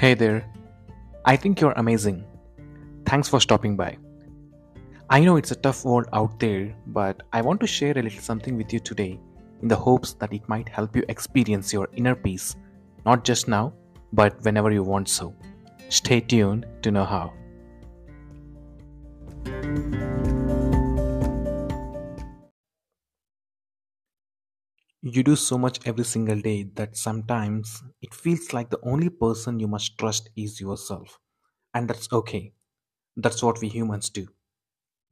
Hey there. I think you're amazing. Thanks for stopping by. I know it's a tough world out there, but I want to share a little something with you today in the hopes that it might help you experience your inner peace, not just now, but whenever you want so. Stay tuned to know how. You do so much every single day that sometimes it feels like the only person you must trust is yourself. And that's okay. That's what we humans do.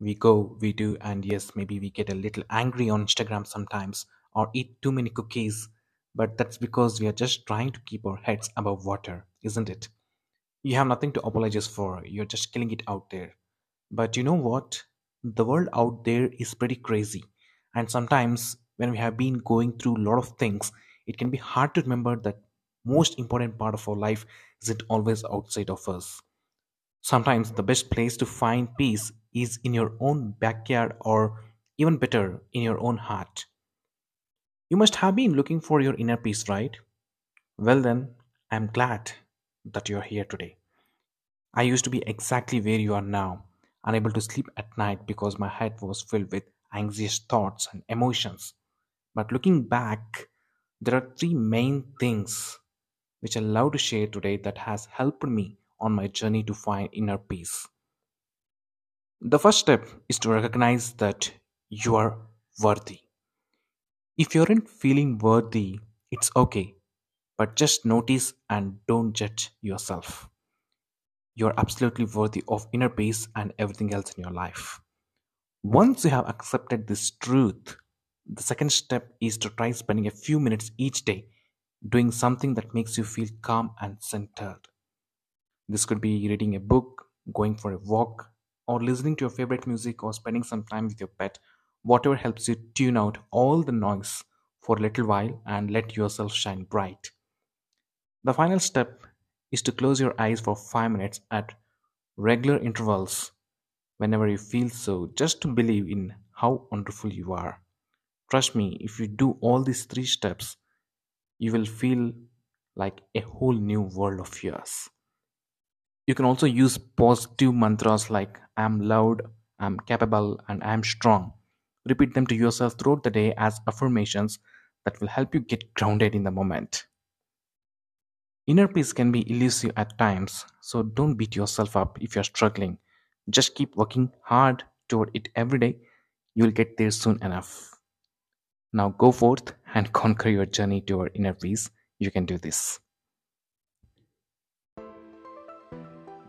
We go, we do, and yes, maybe we get a little angry on Instagram sometimes or eat too many cookies, but that's because we are just trying to keep our heads above water, isn't it? You have nothing to apologize for, you're just killing it out there. But you know what? The world out there is pretty crazy. And sometimes when we have been going through a lot of things, it can be hard to remember that most important part of our life isn't always outside of us. Sometimes the best place to find peace is in your own backyard or even better, in your own heart. You must have been looking for your inner peace, right? Well, then, I'm glad that you're here today. I used to be exactly where you are now, unable to sleep at night because my head was filled with anxious thoughts and emotions. But looking back, there are three main things which I love to share today that has helped me on my journey to find inner peace. The first step is to recognize that you are worthy. If you aren't feeling worthy, it's okay, but just notice and don't judge yourself. You're absolutely worthy of inner peace and everything else in your life. Once you have accepted this truth, the second step is to try spending a few minutes each day doing something that makes you feel calm and centered. This could be reading a book, going for a walk, or listening to your favorite music, or spending some time with your pet. Whatever helps you tune out all the noise for a little while and let yourself shine bright. The final step is to close your eyes for 5 minutes at regular intervals whenever you feel so, just to believe in how wonderful you are. Trust me, if you do all these three steps, you will feel like a whole new world of yours. You can also use positive mantras like I am loud, I am capable, and I am strong. Repeat them to yourself throughout the day as affirmations that will help you get grounded in the moment. Inner peace can be elusive at times, so don't beat yourself up if you're struggling. Just keep working hard toward it every day. You'll get there soon enough. Now go forth and conquer your journey to your inner peace. You can do this.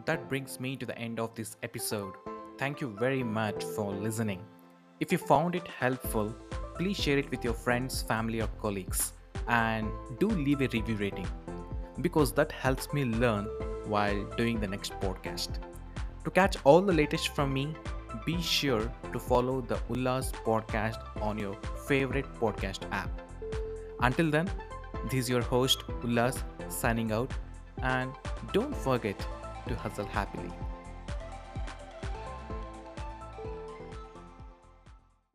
That brings me to the end of this episode. Thank you very much for listening. If you found it helpful, please share it with your friends, family, or colleagues. And do leave a review rating because that helps me learn while doing the next podcast. To catch all the latest from me, be sure to follow the Ullas podcast on your favorite podcast app. Until then, this is your host Ullas signing out and don't forget to hustle happily.